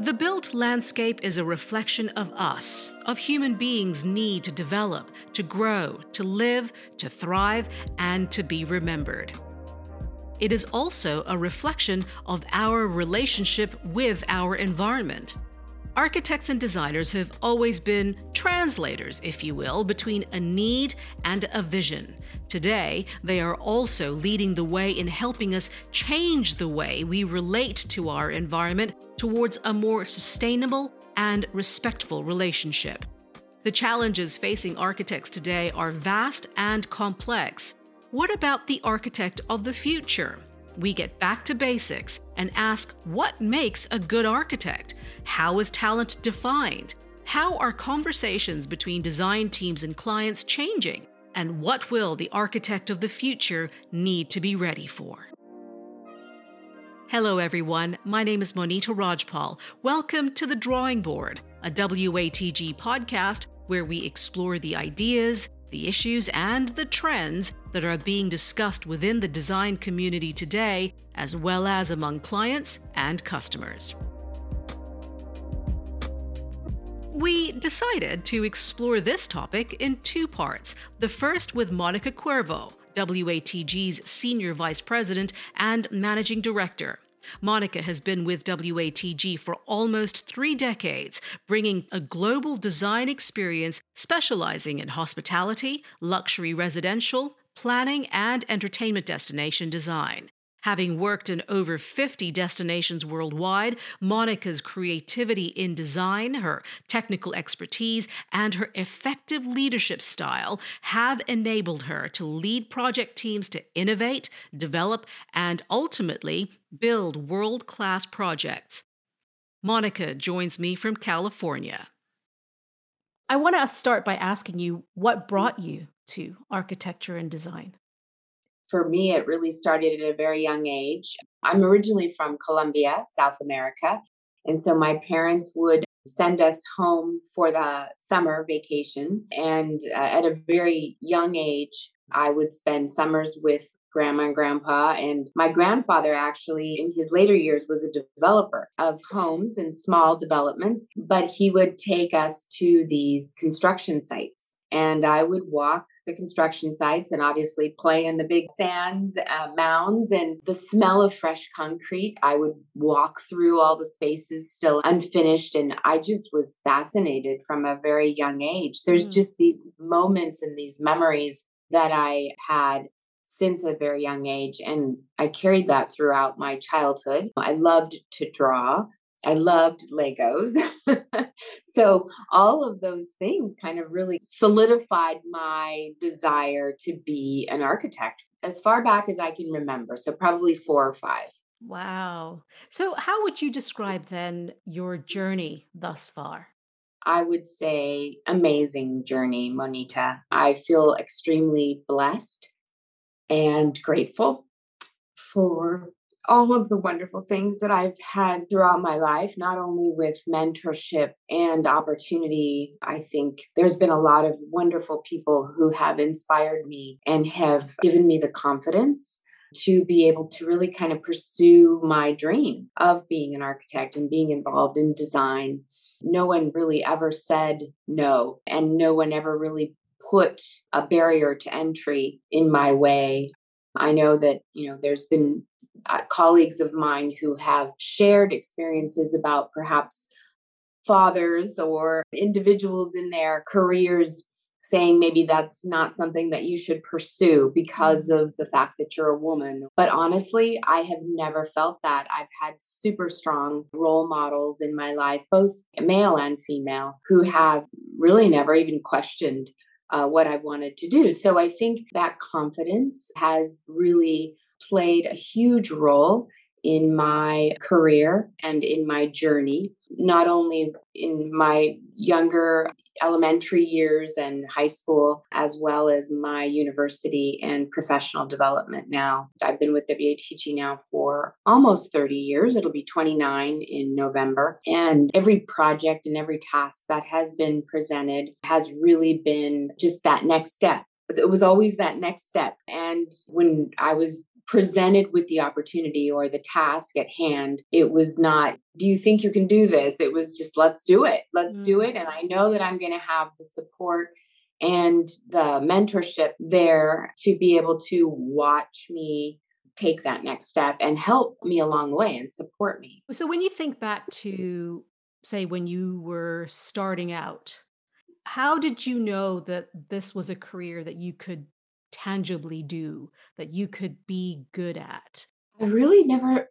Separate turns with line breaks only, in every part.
The built landscape is a reflection of us, of human beings' need to develop, to grow, to live, to thrive, and to be remembered. It is also a reflection of our relationship with our environment. Architects and designers have always been translators, if you will, between a need and a vision. Today, they are also leading the way in helping us change the way we relate to our environment towards a more sustainable and respectful relationship. The challenges facing architects today are vast and complex. What about the architect of the future? We get back to basics and ask what makes a good architect? How is talent defined? How are conversations between design teams and clients changing? And what will the architect of the future need to be ready for? Hello, everyone. My name is Monita Rajpal. Welcome to The Drawing Board, a WATG podcast where we explore the ideas, the issues, and the trends that are being discussed within the design community today, as well as among clients and customers. We decided to explore this topic in two parts. The first with Monica Cuervo, WATG's Senior Vice President and Managing Director. Monica has been with WATG for almost three decades, bringing a global design experience specializing in hospitality, luxury residential, planning, and entertainment destination design. Having worked in over 50 destinations worldwide, Monica's creativity in design, her technical expertise, and her effective leadership style have enabled her to lead project teams to innovate, develop, and ultimately build world class projects. Monica joins me from California.
I want to start by asking you what brought you to architecture and design?
For me, it really started at a very young age. I'm originally from Colombia, South America. And so my parents would send us home for the summer vacation. And uh, at a very young age, I would spend summers with grandma and grandpa. And my grandfather, actually, in his later years, was a developer of homes and small developments, but he would take us to these construction sites and I would walk the construction sites and obviously play in the big sands, uh, mounds, and the smell of fresh concrete. I would walk through all the spaces still unfinished, and I just was fascinated from a very young age. There's mm. just these moments and these memories that I had since a very young age, and I carried that throughout my childhood. I loved to draw. I loved Legos. so all of those things kind of really solidified my desire to be an architect as far back as I can remember. So probably four or five.
Wow. So how would you describe then your journey thus far?
I would say amazing journey, Monita. I feel extremely blessed and grateful for all of the wonderful things that I've had throughout my life, not only with mentorship and opportunity. I think there's been a lot of wonderful people who have inspired me and have given me the confidence to be able to really kind of pursue my dream of being an architect and being involved in design. No one really ever said no, and no one ever really put a barrier to entry in my way. I know that, you know, there's been colleagues of mine who have shared experiences about perhaps fathers or individuals in their careers saying maybe that's not something that you should pursue because mm. of the fact that you're a woman. But honestly, I have never felt that. I've had super strong role models in my life, both male and female, who have really never even questioned uh, what I wanted to do. So I think that confidence has really played a huge role in my career and in my journey, not only in my younger elementary years and high school, as well as my university and professional development now. I've been with WATG now for almost 30 years. It'll be 29 in November. And every project and every task that has been presented has really been just that next step it was always that next step. And when I was presented with the opportunity or the task at hand, it was not, do you think you can do this? It was just, let's do it. Let's mm. do it. And I know that I'm going to have the support and the mentorship there to be able to watch me take that next step and help me along the way and support me.
So, when you think back to, say, when you were starting out, how did you know that this was a career that you could tangibly do, that you could be good at?
I really never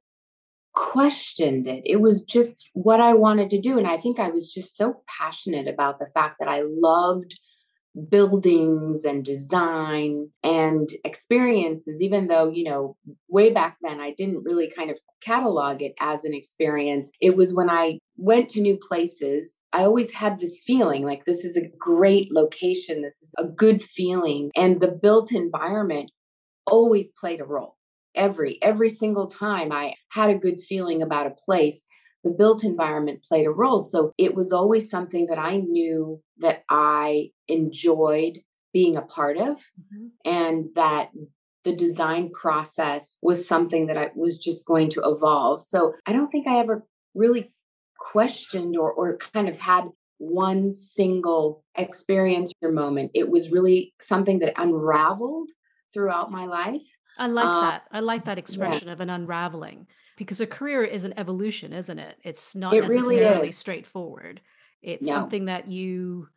questioned it. It was just what I wanted to do. And I think I was just so passionate about the fact that I loved buildings and design and experiences, even though, you know, way back then I didn't really kind of catalog it as an experience. It was when I went to new places, I always had this feeling like this is a great location, this is a good feeling. And the built environment always played a role. Every every single time I had a good feeling about a place, the built environment played a role. So it was always something that I knew that I enjoyed being a part of mm-hmm. and that the design process was something that I was just going to evolve. So I don't think I ever really questioned or, or kind of had one single experience or moment. It was really something that unraveled throughout my life.
I like uh, that. I like that expression yeah. of an unraveling because a career is an evolution, isn't it? It's not it necessarily really straightforward. It's no. something that you,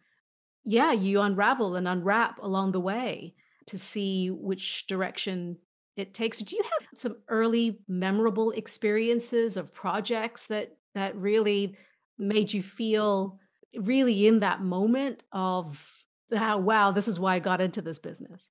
yeah, you unravel and unwrap along the way to see which direction it takes. Do you have some early memorable experiences of projects that that really made you feel really in that moment of how wow, this is why I got into this business?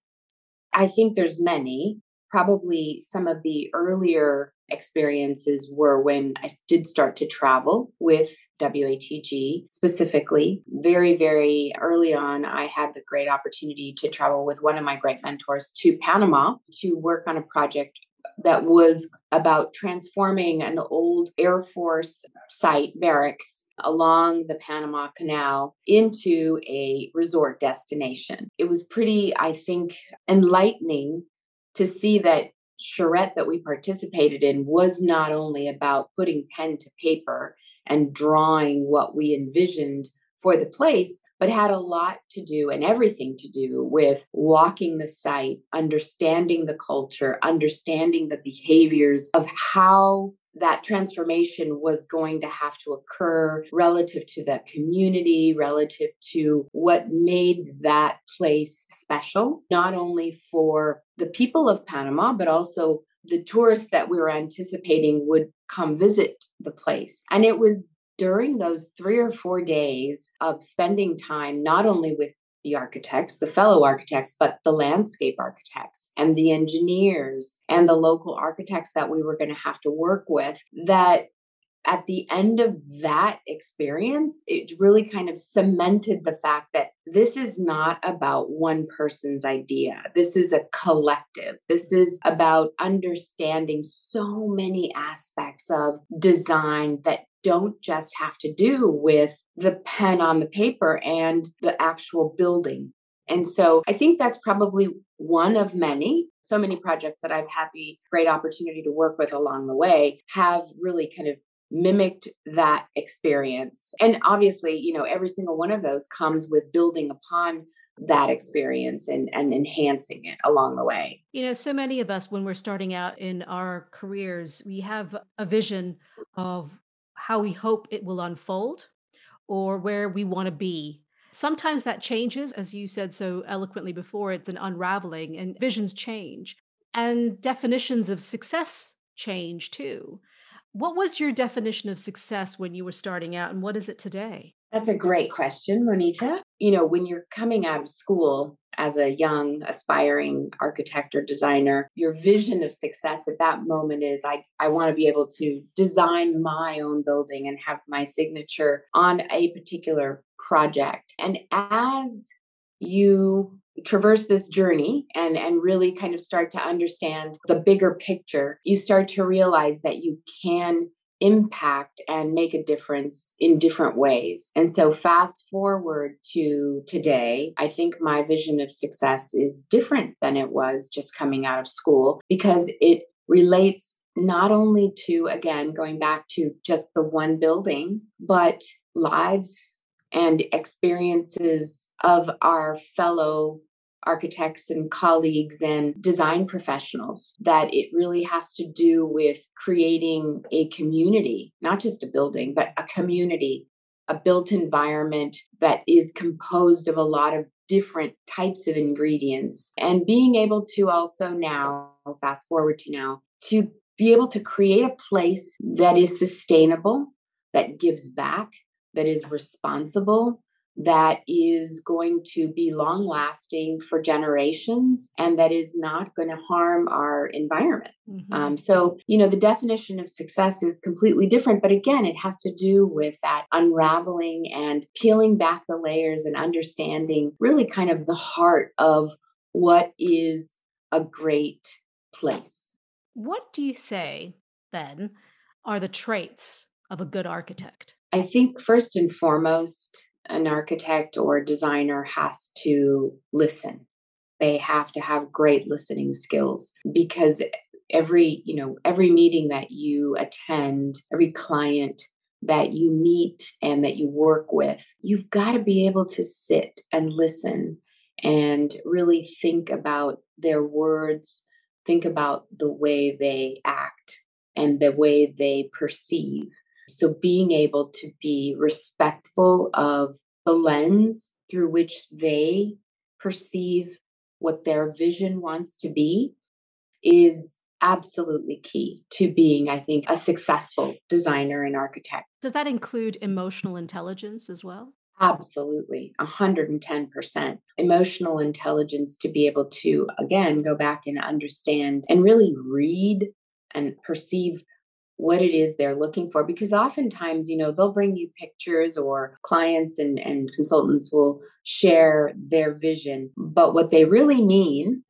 I think there's many. Probably some of the earlier experiences were when I did start to travel with WATG specifically. Very, very early on, I had the great opportunity to travel with one of my great mentors to Panama to work on a project that was about transforming an old Air Force site, barracks, along the Panama Canal into a resort destination. It was pretty, I think, enlightening to see that charrette that we participated in was not only about putting pen to paper and drawing what we envisioned for the place, but had a lot to do and everything to do with walking the site, understanding the culture, understanding the behaviors of how that transformation was going to have to occur relative to the community, relative to what made that place special, not only for the people of Panama, but also the tourists that we were anticipating would come visit the place. And it was during those three or four days of spending time, not only with the architects, the fellow architects, but the landscape architects and the engineers and the local architects that we were going to have to work with, that at the end of that experience, it really kind of cemented the fact that this is not about one person's idea. This is a collective. This is about understanding so many aspects of design that don't just have to do with the pen on the paper and the actual building. And so I think that's probably one of many. So many projects that I've had the great opportunity to work with along the way have really kind of mimicked that experience. And obviously, you know, every single one of those comes with building upon that experience and, and enhancing it along the way.
You know, so many of us, when we're starting out in our careers, we have a vision of how we hope it will unfold or where we want to be. Sometimes that changes, as you said so eloquently before, it's an unraveling and visions change and definitions of success change too. What was your definition of success when you were starting out and what is it today?
That's a great question, Monita. You know, when you're coming out of school as a young, aspiring architect or designer, your vision of success at that moment is I, I want to be able to design my own building and have my signature on a particular project. And as you traverse this journey and and really kind of start to understand the bigger picture you start to realize that you can impact and make a difference in different ways. And so, fast forward to today, I think my vision of success is different than it was just coming out of school because it relates not only to, again, going back to just the one building, but lives and experiences of our fellow architects and colleagues and design professionals that it really has to do with creating a community, not just a building, but a community, a built environment that is composed of a lot of different types of ingredients. And being able to also now, fast forward to now, to be able to create a place that is sustainable, that gives back, that is responsible, that is going to be long lasting for generations and that is not going to harm our environment. Mm-hmm. Um, so, you know, the definition of success is completely different. But again, it has to do with that unraveling and peeling back the layers and understanding really kind of the heart of what is a great place.
What do you say then are the traits of a good architect?
I think first and foremost, an architect or designer has to listen. They have to have great listening skills because every, you know, every meeting that you attend, every client that you meet and that you work with, you've got to be able to sit and listen and really think about their words, think about the way they act and the way they perceive so being able to be respectful of the lens through which they perceive what their vision wants to be is absolutely key to being, I think, a successful designer and architect.
Does that include emotional intelligence as well?
Absolutely, 110%. Emotional intelligence to be able to, again, go back and understand and really read and perceive what it is they're looking for because oftentimes you know they'll bring you pictures or clients and, and consultants will share their vision but what they really mean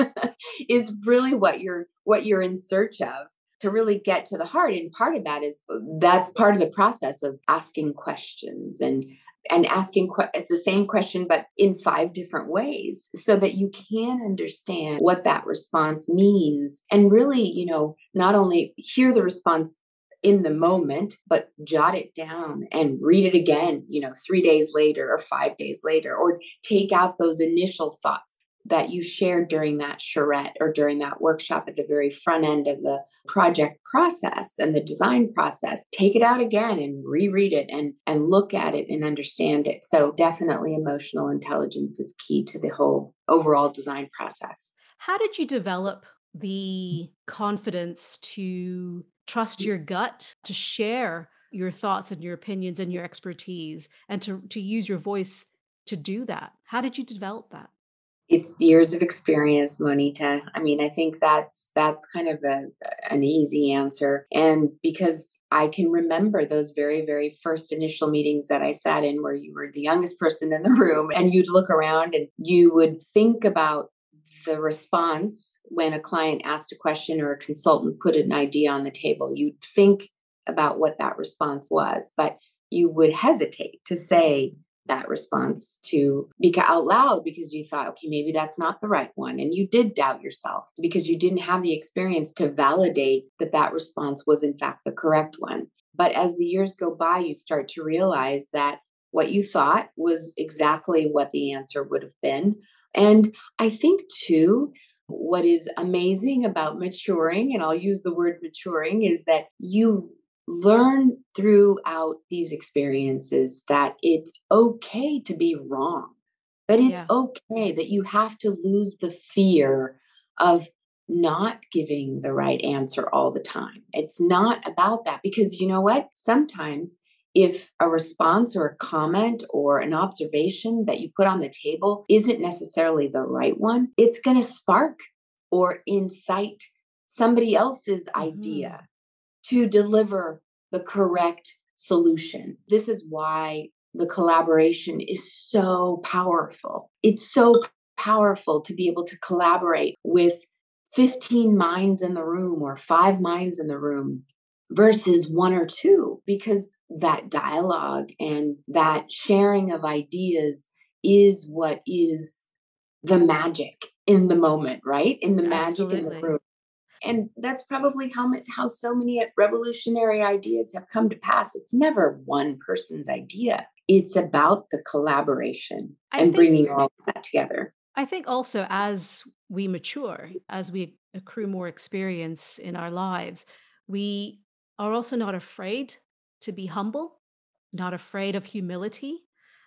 is really what you're what you're in search of to really get to the heart and part of that is that's part of the process of asking questions and and asking que- the same question but in five different ways so that you can understand what that response means and really you know not only hear the response in the moment but jot it down and read it again you know 3 days later or 5 days later or take out those initial thoughts that you shared during that charrette or during that workshop at the very front end of the project process and the design process take it out again and reread it and and look at it and understand it. So definitely emotional intelligence is key to the whole overall design process.
How did you develop the confidence to trust your gut to share your thoughts and your opinions and your expertise and to to use your voice to do that? How did you develop that
it's years of experience monita. I mean i think that's that's kind of a, an easy answer. And because i can remember those very very first initial meetings that i sat in where you were the youngest person in the room and you'd look around and you would think about the response when a client asked a question or a consultant put an idea on the table. You'd think about what that response was but you would hesitate to say that response to speak out loud because you thought, okay, maybe that's not the right one. And you did doubt yourself because you didn't have the experience to validate that that response was, in fact, the correct one. But as the years go by, you start to realize that what you thought was exactly what the answer would have been. And I think, too, what is amazing about maturing, and I'll use the word maturing, is that you learn throughout these experiences that it's okay to be wrong, that it's yeah. okay that you have to lose the fear of not giving the right answer all the time. It's not about that because you know what? Sometimes if a response or a comment or an observation that you put on the table isn't necessarily the right one, it's going to spark or incite somebody else's mm-hmm. idea to deliver the correct solution. This is why the collaboration is so powerful. It's so powerful to be able to collaborate with 15 minds in the room or five minds in the room versus one or two because that dialogue and that sharing of ideas is what is the magic in the moment right in the magic in the room and that's probably how how so many revolutionary ideas have come to pass. It's never one person's idea. It's about the collaboration I and think, bringing all of that together.
I think also as we mature as we accrue more experience in our lives we are also not afraid to be humble not afraid of humility.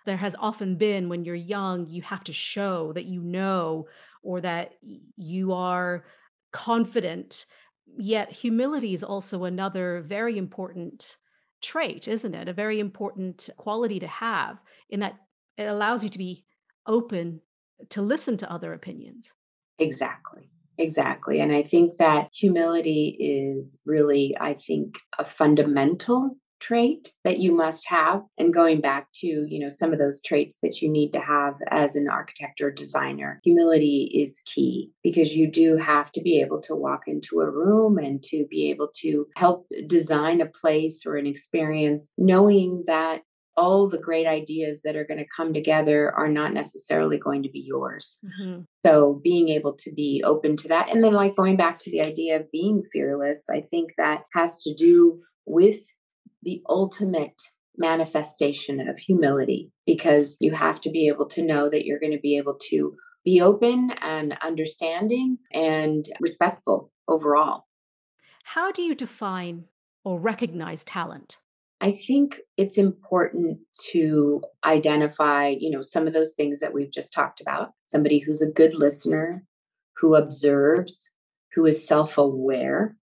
There has often been when you're young you have to show that you know or that you are confident. Yet humility is also another very important trait, isn't it? A very important quality to have in that it allows you to be open to listen to other opinions.
Exactly. Exactly. And I think that humility is really, I think, a fundamental trait that you must have and going back to you know some of those traits that you need to have as an architect or designer humility is key because you do have to be able to walk into a room and to be able to help design a place or an experience knowing that all the great ideas that are going to come together are not necessarily going to be yours. Mm-hmm. So being able to be open to that. And then, like going back to the idea of being fearless, I think that has to do with the ultimate manifestation of humility because you have to be able to know that you're going to be able to be open and understanding and respectful overall.
How do you define or recognize talent?
I think it's important to identify, you know, some of those things that we've just talked about. Somebody who's a good listener, who observes, who is self-aware,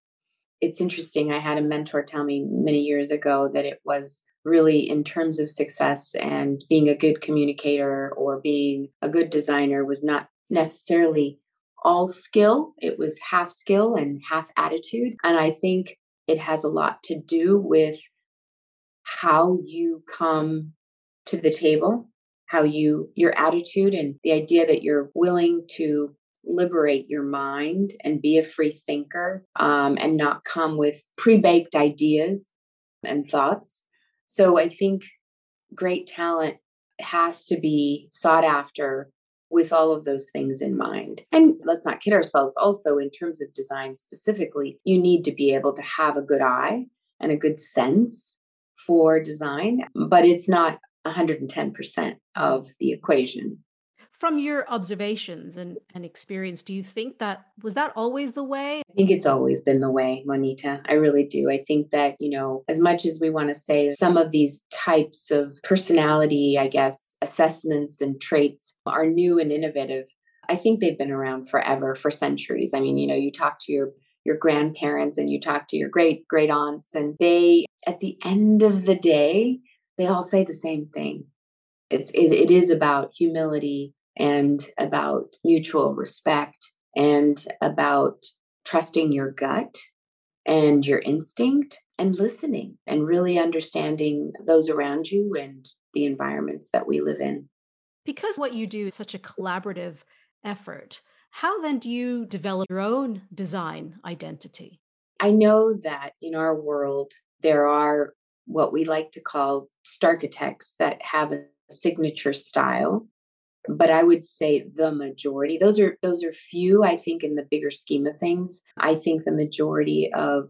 it's interesting. I had a mentor tell me many years ago that it was really in terms of success and being a good communicator or being a good designer was not necessarily all skill. It was half skill and half attitude. And I think it has a lot to do with how you come to the table, how you, your attitude, and the idea that you're willing to liberate your mind and be a free thinker um, and not come with pre baked ideas and thoughts. So I think great talent has to be sought after with all of those things in mind. And let's not kid ourselves, also, in terms of design specifically, you need to be able to have a good eye and a good sense for design, but it's not 110% of the equation
from your observations and, and experience, do you think that was that always the way?
I think it's always been the way, Monita. I really do. I think that, you know, as much as we want to say some of these types of personality, I guess, assessments and traits are new and innovative, I think they've been around forever, for centuries. I mean, you know, you talk to your your grandparents and you talk to your great great aunts and they at the end of the day they all say the same thing it's it, it is about humility and about mutual respect and about trusting your gut and your instinct and listening and really understanding those around you and the environments that we live in.
Because what you do is such a collaborative effort, how then do you develop your own design identity?
I know that in our world, there are what we like to call starchitects that have a signature style but i would say the majority those are those are few i think in the bigger scheme of things. I think the majority of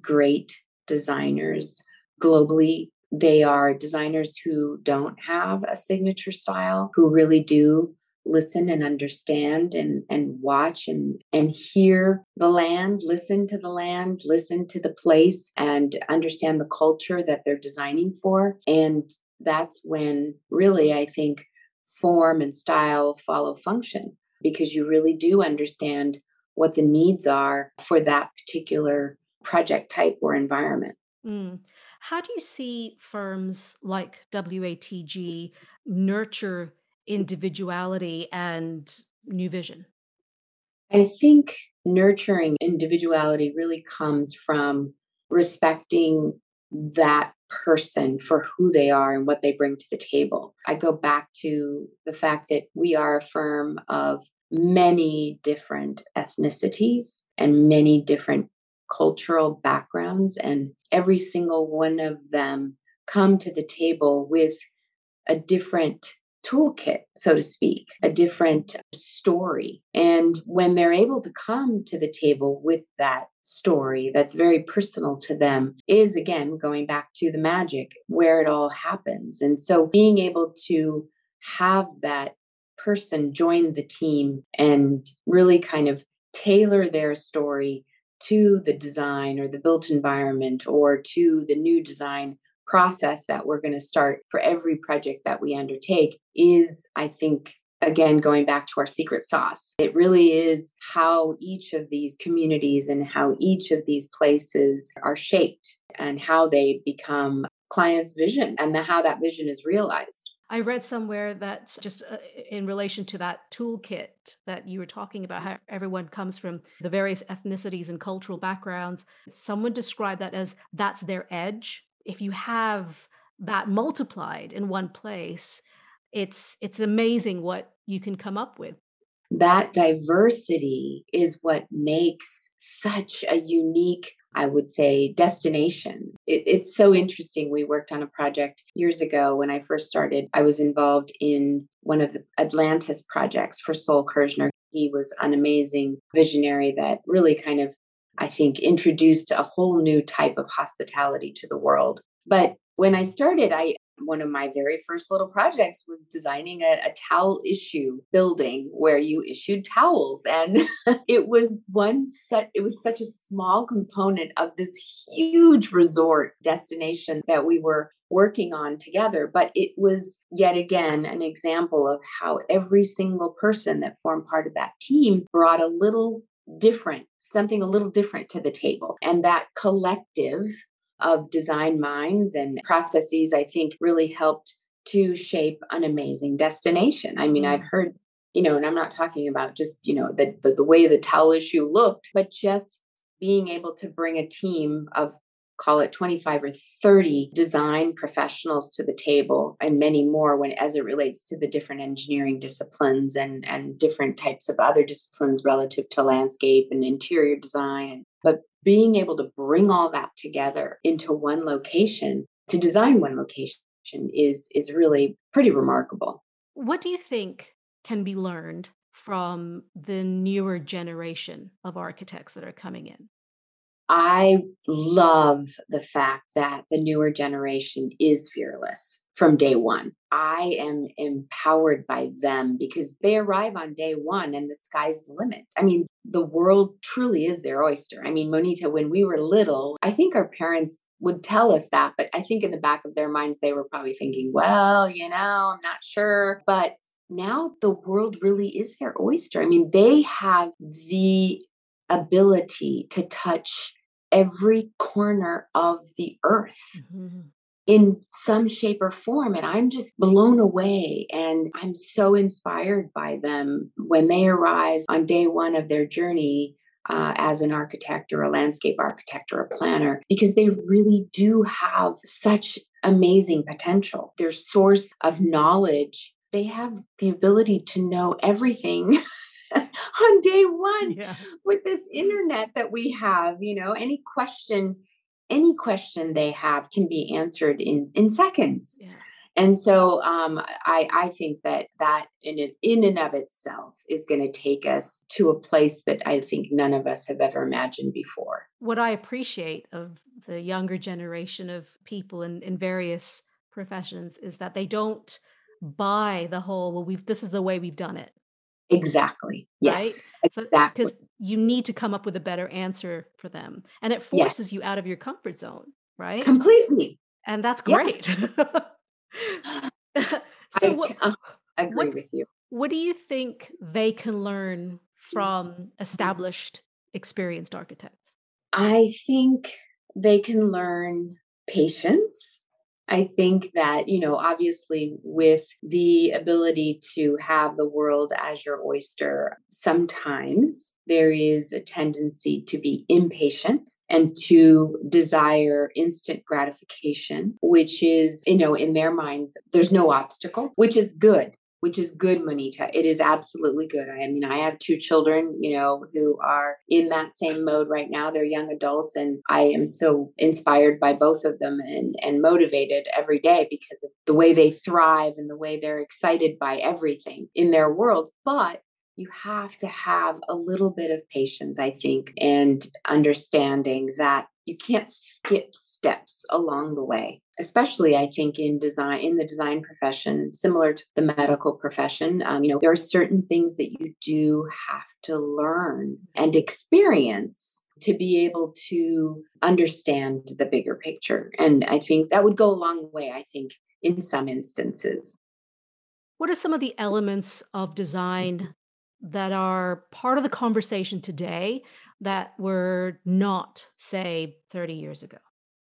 great designers globally they are designers who don't have a signature style who really do listen and understand and and watch and and hear the land listen to the land listen to the place and understand the culture that they're designing for. And that's when really i think form and style follow function because you really do understand what the needs are for that particular project type or environment. Mm.
How do you see firms like WATG nurture individuality and new vision?
I think nurturing individuality really comes from respecting that person for who they are and what they bring to the table. I go back to the fact that we are a firm of many different ethnicities and many different cultural backgrounds and every single one of them come to the table with a different toolkit, so to speak, a different story. And when they're able to come to the table with that story that's very personal to them, is again going back to the magic where it all happens. And so being able to have that person join the team and really kind of tailor their story to the design or the built environment or to the new design process that we're going to start for every project that we undertake is, I think, again, going back to our secret sauce. It really is how each of these communities and how each of these places are shaped and how they become clients' vision and the, how that vision is realized.
I read somewhere that just uh, in relation to that toolkit that you were talking about, how everyone comes from the various ethnicities and cultural backgrounds, someone described that as that's their edge if you have that multiplied in one place, it's it's amazing what you can come up with.
That diversity is what makes such a unique I would say, destination. It, it's so interesting. We worked on a project years ago when I first started. I was involved in one of the Atlantis projects for Sol Kerzner. He was an amazing visionary that really kind of I think, introduced a whole new type of hospitality to the world. But when I started, I one of my very first little projects was designing a, a towel issue building where you issued towels and it was one set it was such a small component of this huge resort destination that we were working on together but it was yet again an example of how every single person that formed part of that team brought a little different, something a little different to the table. And that collective of design minds and processes, I think, really helped to shape an amazing destination. I mean, I've mm. heard, you know, and I'm not talking about just, you know, the, the, the way the towel issue looked, but just being able to bring a team of call it 25 or 30 design professionals to the table and many more when as it relates to the different engineering disciplines and and different types of other disciplines relative to landscape and interior design but being able to bring all that together into one location to design one location is is really pretty remarkable.
What do you think can be learned from the newer generation of architects that are coming in?
I love the fact that the newer generation is fearless from day one. I am empowered by them because they arrive on day one and the sky's the limit. I mean, the world truly is their oyster. I mean, Monita, when we were little, I think our parents would tell us that, but I think in the back of their minds, they were probably thinking, well, you know, I'm not sure. But now the world really is their oyster. I mean, they have the ability to touch every corner of the earth. Mm-hmm. In some shape or form. And I'm just blown away. And I'm so inspired by them when they arrive on day one of their journey uh, as an architect or a landscape architect or a planner because they really do have such amazing potential. Their source of knowledge, they have the ability to know everything on day one yeah. with this internet that we have. You know, any question, any question they have can be answered in in seconds. Yeah. And so um, I, I think that that in, in and of itself is going to take us to a place that I think none of us have ever imagined before.
What I appreciate of the younger generation of people in, in various professions is that they don't buy the whole, well, we've, this is the way we've done it.
Exactly. Yes. Right? So, exactly.
Because you need to come up with a better answer for them. And it forces yes. you out of your comfort zone, right?
Completely.
And that's great.
Yes. so I, what, uh, agree
what,
with you.
What do you think they can learn from established experienced architects?
I think they can learn patience I think that, you know, obviously with the ability to have the world as your oyster, sometimes there is a tendency to be impatient and to desire instant gratification, which is, you know, in their minds, there's no obstacle, which is good. Which is good, Monita. It is absolutely good. I mean, I have two children, you know, who are in that same mode right now. They're young adults, and I am so inspired by both of them and, and motivated every day because of the way they thrive and the way they're excited by everything in their world. But you have to have a little bit of patience, I think, and understanding that you can't skip steps along the way especially i think in design in the design profession similar to the medical profession. Um, you know there are certain things that you do have to learn and experience to be able to understand the bigger picture and i think that would go a long way i think in some instances.
What are some of the elements of design that are part of the conversation today that were not, say, 30 years ago?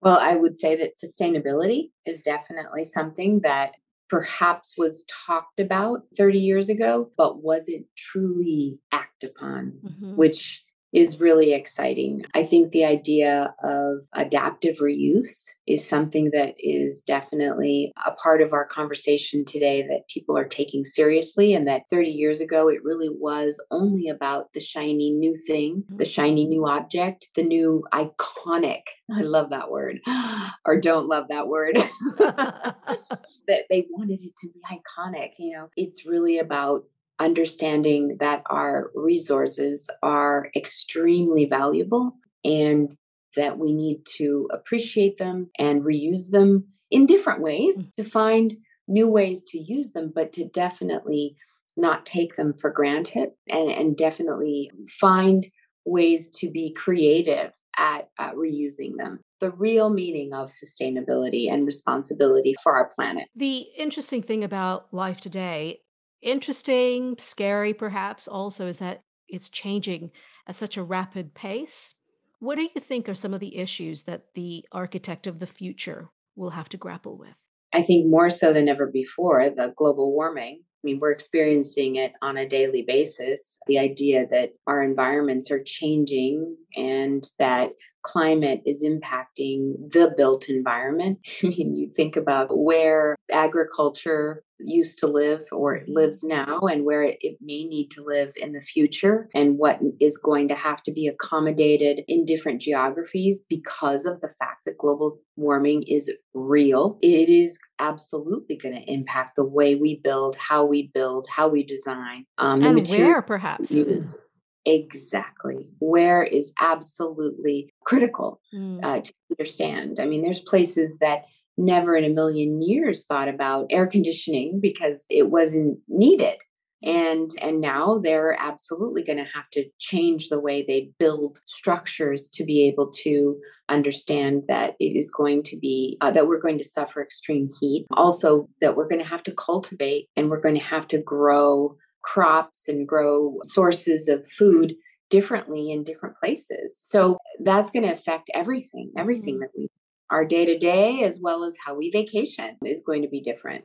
Well, I would say that sustainability is definitely something that perhaps was talked about 30 years ago, but wasn't truly acted upon, mm-hmm. which is really exciting. I think the idea of adaptive reuse is something that is definitely a part of our conversation today that people are taking seriously. And that 30 years ago, it really was only about the shiny new thing, the shiny new object, the new iconic. I love that word, or don't love that word. that they wanted it to be iconic. You know, it's really about understanding that our resources are extremely valuable and that we need to appreciate them and reuse them in different ways mm. to find new ways to use them, but to definitely not take them for granted and, and definitely find ways to be creative at, at reusing them the real meaning of sustainability and responsibility for our planet.
The interesting thing about life today interesting, scary perhaps also is that it's changing at such a rapid pace. What do you think are some of the issues that the architect of the future will have to grapple with?
I think more so than ever before, the global warming. I mean, we're experiencing it on a daily basis. The idea that our environments are changing and that climate is impacting the built environment. I mean, you think about where agriculture used to live or mm-hmm. lives now and where it, it, may need to live in the future and what is going to have to be accommodated in different geographies because of the fact that global warming is real it is absolutely going to impact the way we build how we build how we design
um, and where perhaps
use. Exactly. Where is absolutely critical mm. uh, to understand. I mean, there's places that never in a million years thought about air conditioning because it wasn't needed and and now they're absolutely going to have to change the way they build structures to be able to understand that it is going to be uh, that we're going to suffer extreme heat also that we're going to have to cultivate and we're going to have to grow crops and grow sources of food differently in different places so that's going to affect everything everything mm-hmm. that we our day to day as well as how we vacation is going to be different.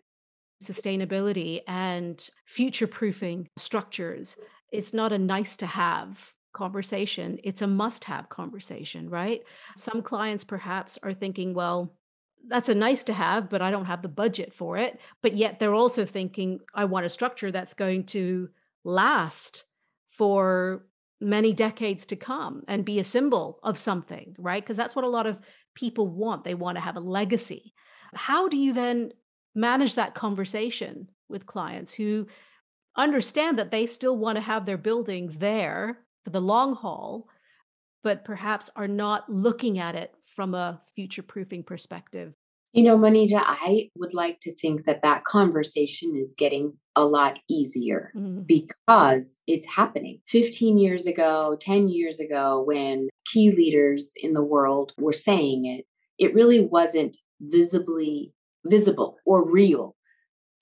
Sustainability and future proofing structures, it's not a nice to have conversation, it's a must have conversation, right? Some clients perhaps are thinking, well, that's a nice to have, but I don't have the budget for it. But yet they're also thinking, I want a structure that's going to last for many decades to come and be a symbol of something, right? Because that's what a lot of people want. They want to have a legacy. How do you then manage that conversation with clients who understand that they still want to have their buildings there for the long haul, but perhaps are not looking at it from a future proofing perspective?
You know, Monita, I would like to think that that conversation is getting a lot easier mm-hmm. because it's happening. 15 years ago, 10 years ago, when key leaders in the world were saying it, it really wasn't visibly visible or real.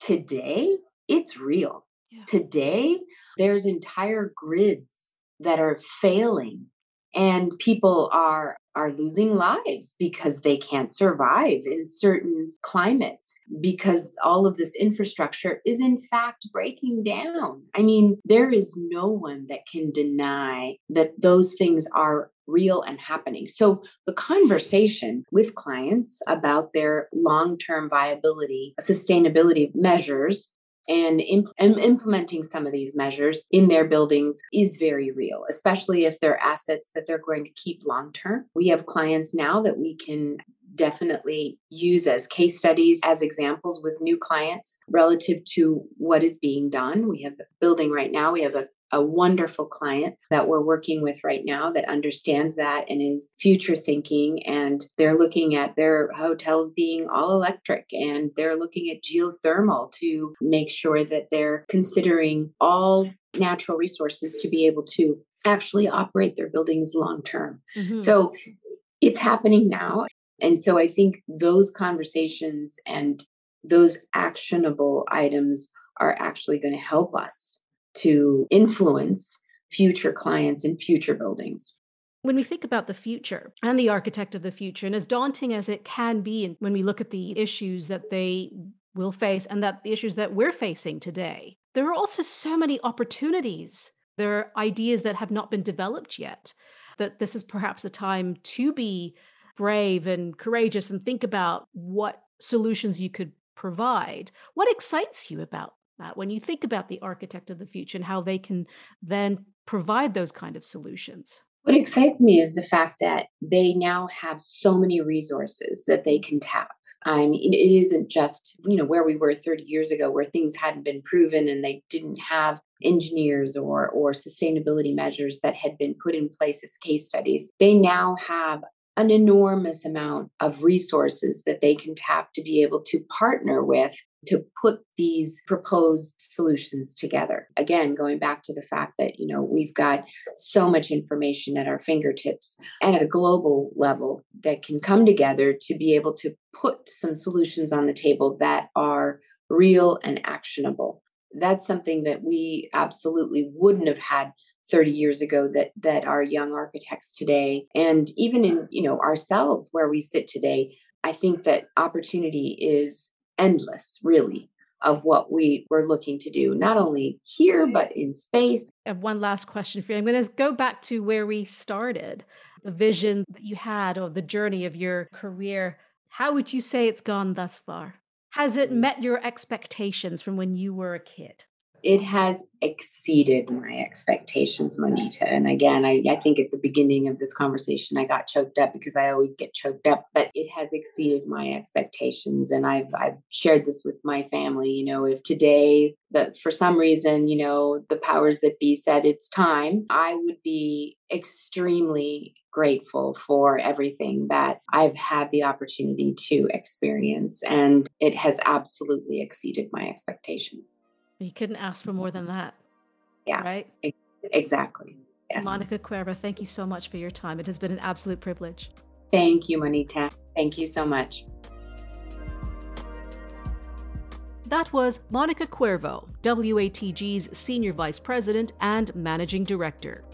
Today, it's real. Yeah. Today, there's entire grids that are failing and people are are losing lives because they can't survive in certain climates because all of this infrastructure is in fact breaking down. I mean, there is no one that can deny that those things are real and happening. So the conversation with clients about their long-term viability, sustainability measures and imp- implementing some of these measures in their buildings is very real, especially if they're assets that they're going to keep long term. We have clients now that we can definitely use as case studies, as examples with new clients relative to what is being done. We have a building right now, we have a a wonderful client that we're working with right now that understands that and is future thinking. And they're looking at their hotels being all electric and they're looking at geothermal to make sure that they're considering all natural resources to be able to actually operate their buildings long term. Mm-hmm. So it's happening now. And so I think those conversations and those actionable items are actually going to help us to influence future clients and future buildings.
When we think about the future and the architect of the future, and as daunting as it can be and when we look at the issues that they will face and that the issues that we're facing today, there are also so many opportunities. There are ideas that have not been developed yet, that this is perhaps the time to be brave and courageous and think about what solutions you could provide. What excites you about that when you think about the architect of the future and how they can then provide those kind of solutions?
What excites me is the fact that they now have so many resources that they can tap. I mean, it isn't just, you know, where we were 30 years ago where things hadn't been proven and they didn't have engineers or or sustainability measures that had been put in place as case studies. They now have an enormous amount of resources that they can tap to be able to partner with to put these proposed solutions together. Again going back to the fact that you know we've got so much information at our fingertips and at a global level that can come together to be able to put some solutions on the table that are real and actionable. That's something that we absolutely wouldn't have had 30 years ago that that our young architects today and even in you know ourselves where we sit today i think that opportunity is endless really of what we were looking to do not only here but in space.
I have one last question for you. I'm going to go back to where we started the vision that you had or the journey of your career. How would you say it's gone thus far? Has it mm. met your expectations from when you were a kid
it has exceeded my expectations, Monita. And again, I, I think at the beginning of this conversation, I got choked up because I always get choked up, but it has exceeded my expectations. And I've, I've shared this with my family. You know, if today, that for some reason, you know, the powers that be said it's time, I would be extremely grateful for everything that I've had the opportunity to experience. And it has absolutely exceeded my expectations.
You couldn't ask for more than that.
Yeah.
Right?
Exactly.
Yes. Monica Cuervo, thank you so much for your time. It has been an absolute privilege.
Thank you, Monita. Thank you so much.
That was Monica Cuervo, WATG's Senior Vice President and Managing Director.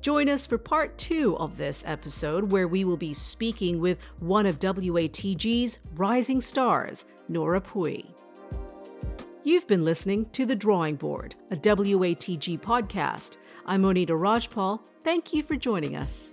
Join us for part two of this episode, where we will be speaking with one of WATG's rising stars, Nora Pui. You've been listening to The Drawing Board, a WATG podcast. I'm Monita Rajpal. Thank you for joining us.